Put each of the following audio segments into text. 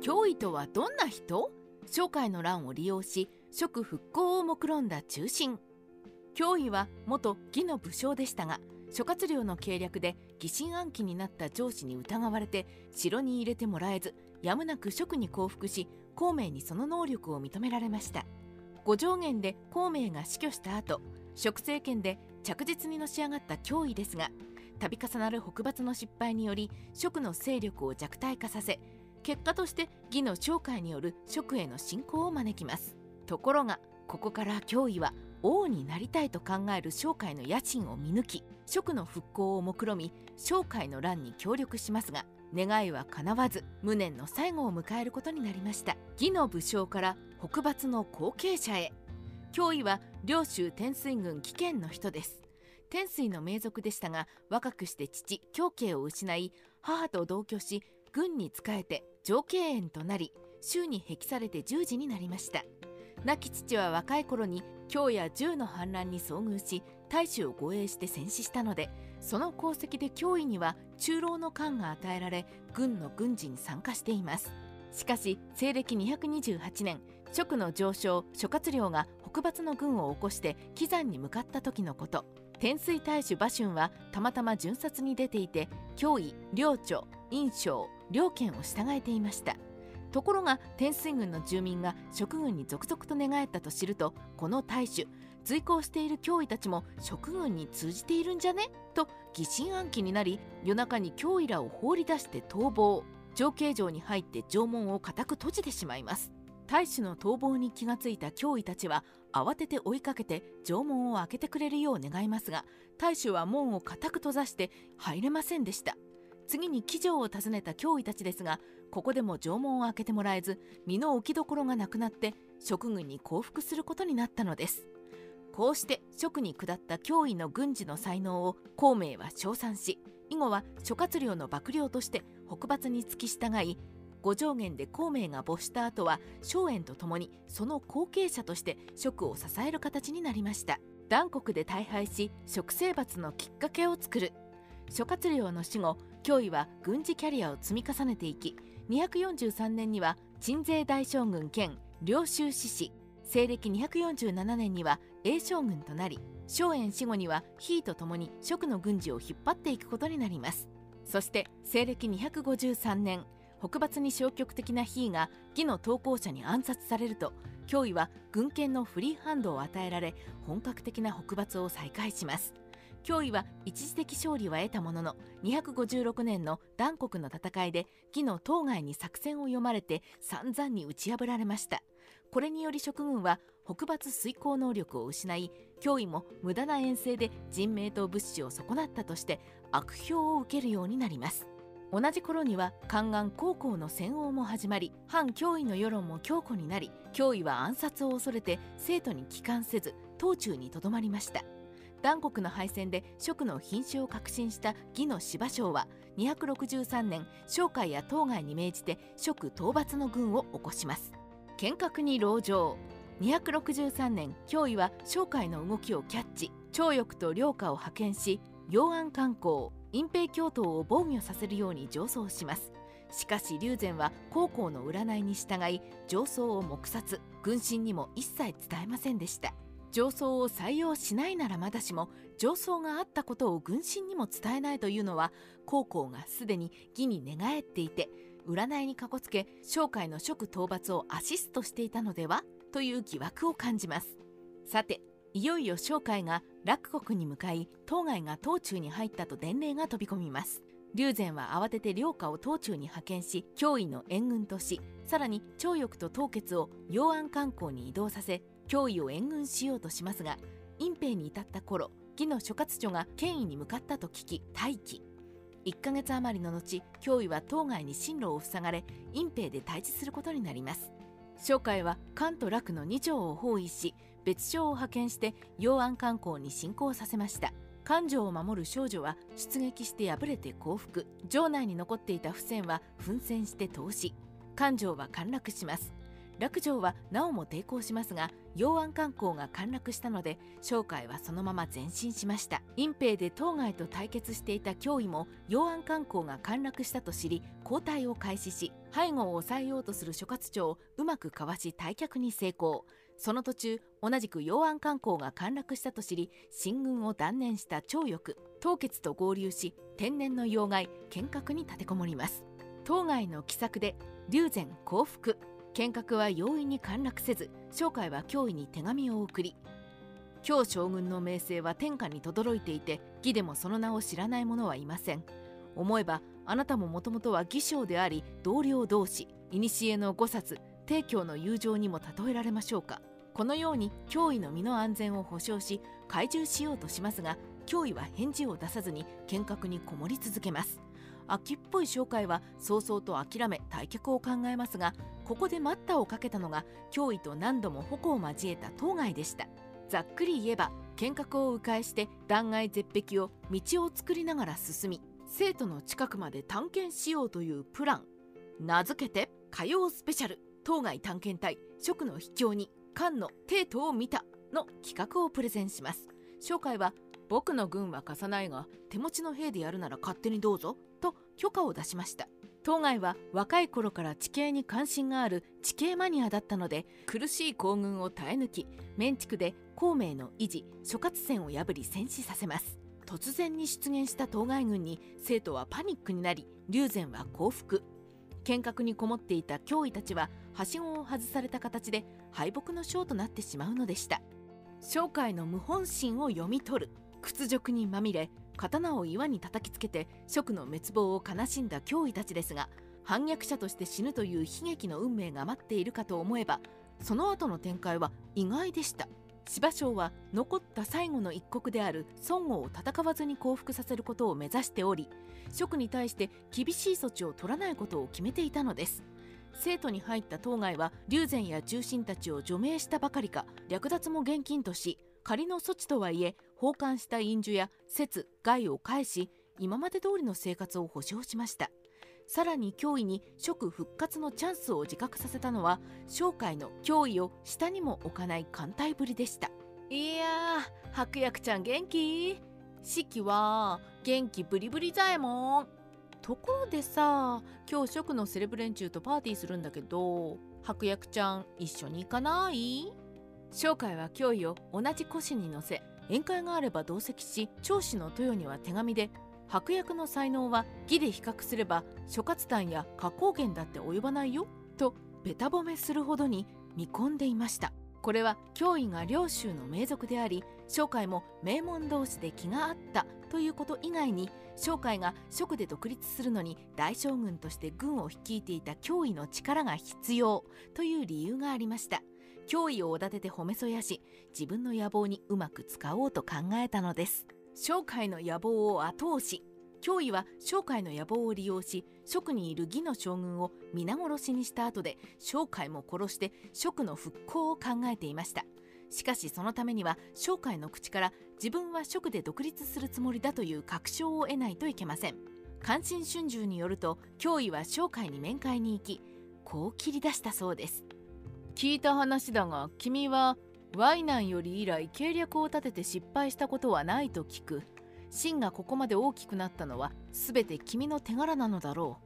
脅威とはどんな人？商海の乱を利用し職復興を目論んだ中心。脅威は元義の武将でしたが諸葛亮の計略で疑心暗鬼になった上司に疑われて城に入れてもらえずやむなく職に降伏し孔明にその能力を認められました。五条元で孔明が死去した後職政権で着実にのし上がった脅威ですが度重なる北伐の失敗により職の勢力を弱体化させ結果として義の商会による職への侵攻を招きます。ところがここから脅威は王になりたいと考える商会の野心を見抜き職の復興を目論み商会の乱に協力しますが願いは叶わず無念の最後を迎えることになりました。義の武将から北伐の後継者へ。脅威は領州天水軍危険の人です。天水の名族でしたが若くして父狂慶を失い母と同居し軍に仕えて上敬園となり州に辟されて従事になりました。亡き父は若い頃に京や銃の反乱に遭遇し大使を護衛して戦死したのでその功績で脅威には中老の官が与えられ軍の軍事に参加しています。しかし西暦228年職の上昇諸葛亮が北伐の軍を起こして喜山に向かった時のこと。天水大使馬春はたまたま巡察に出ていて脅威領長印象両県を従えていました。ところが天水軍の住民が職軍に続々と寝返ったと知るとこの大守随行している脅威たちも職軍に通じているんじゃね？と疑心暗鬼になり夜中に脅威らを放り出して逃亡。上形城に入って城門を固く閉じてしまいます。大使の逃亡に気がついた脅威たちは慌てて追いかけて城門を開けてくれるよう願いますが大使は門を固く閉ざして入れませんでした。次に騎乗を訪ねた脅威たちですがここでも城門を開けてもらえず身の置きどころがなくなって職軍に降伏することになったのです。こうして職に下った脅威の軍事の才能を孔明は称賛し以後は諸葛亮の幕僚として北伐に付き従い五条元で孔明が没した後は荘園とともにその後継者として職を支える形になりました。断国で大敗し食生罰のきっかけを作る。諸葛亮の死後脅威は軍事キャリアを積み重ねていき243年には鎮西大将軍兼領州志士西暦247年には栄将軍となり荘園死後にはヒーと共に蜀の軍事を引っ張っていくことになります。そして西暦253年北伐に消極的なヒーが義の投稿者に暗殺されると脅威は軍権のフリーハンドを与えられ本格的な北伐を再開します。脅威は一時的勝利は得たものの256年の断国の戦いで義の当該に作戦を読まれて散々に打ち破られました。これにより職軍は北伐遂行能力を失い脅威も無駄な遠征で人命と物資を損なったとして悪評を受けるようになります。同じ頃には宦官高校の戦王も始まり反脅威の世論も強固になり脅威は暗殺を恐れて生徒に帰還せず当中にとどまりました。断国の敗戦で蜀の瀕死を確信した義の芝将は263年商海や当該に命じて蜀討伐の軍を起こします。剣閣に籠城。263年脅威は商海の動きをキャッチ。張翼と良家を派遣し陽安観光隠蔽教頭を防御させるように上奏します。しかし龍禅は高校の占いに従い上奏を黙殺。軍神にも一切伝えませんでした。上奏を採用しないならまだしも上奏があったことを軍神にも伝えないというのは高校がすでに義に寝返っていて占いにかこつけ商会の職討伐をアシストしていたのではという疑惑を感じます。さていよいよ商会が洛国に向かい当該が東中に入ったと伝令が飛び込みます。龍禅は慌てて領下を東中に派遣し脅威の援軍としさらに張翼と凍結を陽安観光に移動させ脅威を援軍しようとしますが隠蔽に至った頃義の諸葛所が権威に向かったと聞き待機。1ヶ月余りの後脅威は当該に進路を塞がれ隠蔽で対峙することになります。商会は関と楽の2条を包囲し別所を派遣して陽安観光に進行させました。勘定を守る少女は出撃して敗れて降伏。城内に残っていた不戦は奮戦して投資勘定は陥落します。落城はなおも抵抗しますが陽安観光が陥落したので商海はそのまま前進しました。隠蔽で当該と対決していた脅威も陽安観光が陥落したと知り交代を開始し背後を抑えようとする諸葛長をうまくかわし退却に成功。その途中同じく陽安観光が陥落したと知り進軍を断念した張翼当決と合流し天然の要害剣閣に立てこもります。当該の奇策で龍禅降伏。剣閣は容易に陥落せず商海は脅威に手紙を送り京将軍の名声は天下に轟いていて義でもその名を知らない者はいません。思えばあなたももともとは義将であり同僚同士古の五冊帝京の友情にも例えられましょうか。このように脅威の身の安全を保証し懐柔しようとしますが脅威は返事を出さずに見学にこもり続けます。秋っぽい紹介は早々と諦め退却を考えますがここで待ったをかけたのが脅威と何度も矛を交えた当該でした。ざっくり言えば見学を迂回して断崖絶壁を道を作りながら進み生徒の近くまで探検しようというプラン。名付けて火曜スペシャル。当該探検隊食の秘境に菅の帝都を見た。の企画をプレゼンします。紹介は僕の軍は貸さないが手持ちの兵でやるなら勝手にどうぞ。と許可を出しました。当該は若い頃から地形に関心がある地形マニアだったので苦しい行軍を耐え抜き面畜で孔明の維持諸葛線を破り戦死させます。突然に出現した当該軍に生徒はパニックになり龍禅は降伏。見学にこもっていた脅威たちははしごを外された形で敗北の将となってしまうのでした。商海の無本心を読み取る。屈辱にまみれ刀を岩に叩きつけて職の滅亡を悲しんだ脅威たちですが反逆者として死ぬという悲劇の運命が待っているかと思えばその後の展開は意外でした。芝生は残った最後の一国である孫悟を戦わずに降伏させることを目指しており職に対して厳しい措置を取らないことを決めていたのです。生徒に入った当該は龍禅や重臣たちを除名したばかりか略奪も厳禁とし仮の措置とはいえ奉還した印樹や節害を返し今まで通りの生活を保障しました。さらに脅威に職復活のチャンスを自覚させたのは商会の脅威を下にも置かない艦隊ぶりでした。いやー白薬ちゃん元気？四季は元気ブリブリ左衛門ところでさ今日職のセレブ連中とパーティーするんだけど白薬ちゃん一緒に行かない？商会は脅威を同じ腰に乗せ宴会があれば同席し長子の豊には手紙で白役の才能は義で比較すれば諸葛丹や花崗岩だって及ばないよとべた褒めするほどに見込んでいました。これは脅威が領州の名族であり商会も名門同士で気があったということ以外に商会が職で独立するのに大将軍として軍を率いていた脅威の力が必要という理由がありました。脅威をおだてて褒めそやし自分の野望にうまく使おうと考えたのです。商会の野望を後押し。脅威は商会の野望を利用し蜀にいる義の将軍を皆殺しにした後で商会も殺して蜀の復興を考えていました。しかしそのためには商会の口から自分は蜀で独立するつもりだという確証を得ないといけません。関心春秋によると脅威は商会に面会に行きこう切り出したそうです。聞いた話だが君はワイナンより以来計略を立てて失敗したことはないと聞く真がここまで大きくなったのは全て君の手柄なのだろ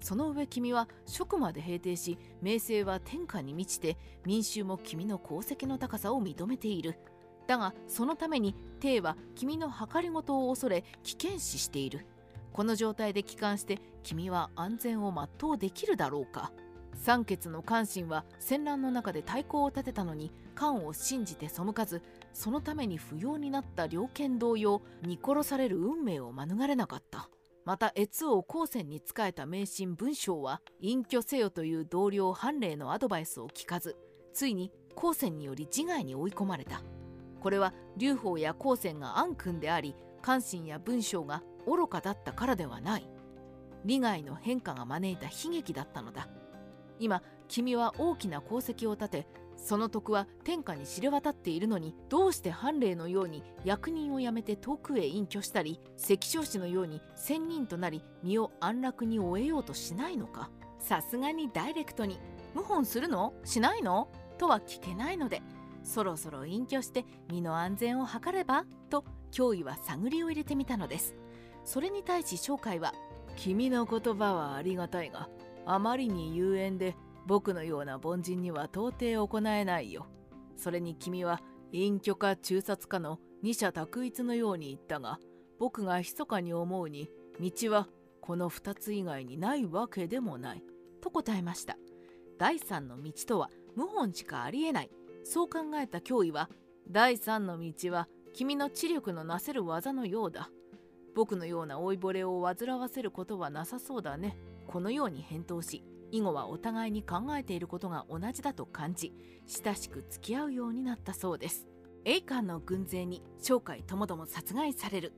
うその上君は職まで平定し名声は天下に満ちて民衆も君の功績の高さを認めているだがそのために帝は君の計りごとを恐れ危険視しているこの状態で帰還して君は安全を全うできるだろうか三傑の関心は戦乱の中で太鼓を立てたのに漢を信じて背かずそのために不要になった猟犬同様見殺される運命を免れなかった。また越王高専に仕えた名神文章は隠居せよという同僚判例のアドバイスを聞かずついに高専により自害に追い込まれた。これは劉邦や高専が暗君であり関心や文章が愚かだったからではない。利害の変化が招いた悲劇だったのだ。今君は大きな功績を立てその徳は天下に知れ渡っているのにどうして判例のように役人を辞めて遠くへ隠居したり関彰氏のように仙人となり身を安楽に終えようとしないのか？さすがにダイレクトに謀反するの？しないの？とは聞けないのでそろそろ隠居して身の安全を図れば？と脅威は探りを入れてみたのです。それに対し商会は「君の言葉はありがたいがあまりに有縁で僕のような凡人には到底行えないよ。それに君は隠居か中殺かの二者択一のように言ったが僕が密かに思うに道はこの2つ以外にないわけでもない。と答えました。第三の道とは謀反しかありえない。そう考えた脅威は第三の道は君の知力のなせる技のようだ。僕のような老いぼれを煩わせることはなさそうだね。このように返答し以後はお互いに考えていることが同じだと感じ親しく付き合うようになったそうです。栄冠の軍勢に商海ともども殺害される。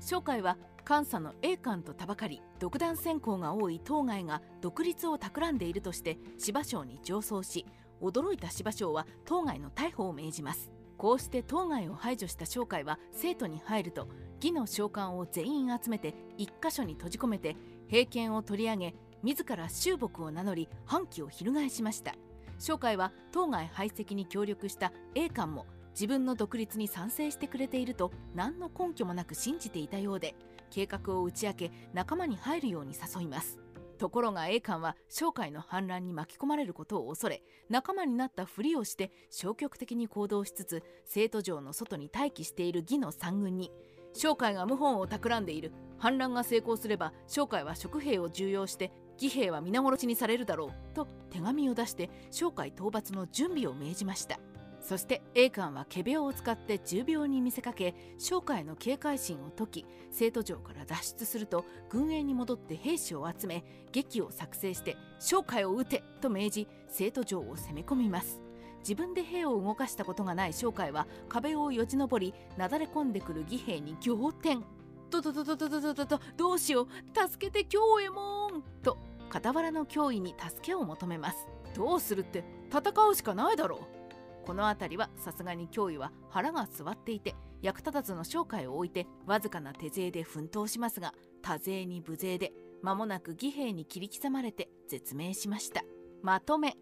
商海は関西の栄冠と田ばかり独断専行が多い当該が独立を企んでいるとして芝省に上奏し驚いた芝省は当該の逮捕を命じます。こうして当該を排除した商会は生徒に入ると義の召喚を全員集めて一箇所に閉じ込めて平権を取り上げ自ら衆木を名乗り反旗を翻しました。商会は当該排斥に協力した栄冠も自分の独立に賛成してくれていると何の根拠もなく信じていたようで計画を打ち明け仲間に入るように誘います。ところが栄冠は商会の反乱に巻き込まれることを恐れ仲間になったふりをして消極的に行動しつつ生徒城の外に待機している義の三軍に商会が謀反を企んでいる反乱が成功すれば商会は職兵を重用して義兵は皆殺しにされるだろうと手紙を出して商会討伐の準備を命じました。そして栄冠は仮病を使って重病に見せかけ商海の警戒心を解き生徒城から脱出すると軍営に戻って兵士を集め劇を作成して商海を撃てと命じ生徒城を攻め込みます。自分で兵を動かしたことがない商海は壁をよじ登りなだれ込んでくる義兵に仰天。とととととととととどうしよう。助けて京右衛門と傍らの脅威に助けを求めます。どうするって戦うしかないだろう。この辺りはさすがに脅威は腹が据わっていて役立たずの商会を置いてわずかな手勢で奮闘しますが多勢に無勢で間もなく義兵に切り刻まれて絶命しました。まとめ。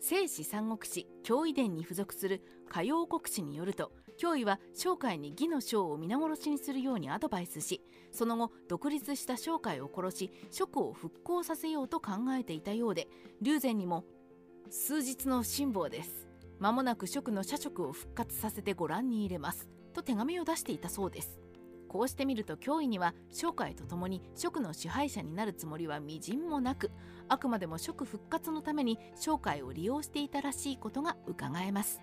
聖史三国志脅威伝に付属する歌謡国史によると脅威は商会に義の将を皆殺しにするようにアドバイスしその後独立した商会を殺し職を復興させようと考えていたようで龍禅にも数日の辛抱です。間もなく職の社職を復活させてご覧に入れますと手紙を出していたそうです。こうしてみると脅威には商会とともに職の支配者になるつもりはみじんもなくあくまでも職復活のために商会を利用していたらしいことが伺えます。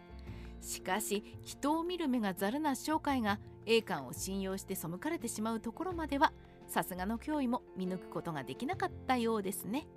しかし人を見る目がざるな商会が栄冠を信用して背かれてしまうところまではさすがの脅威も見抜くことができなかったようですね。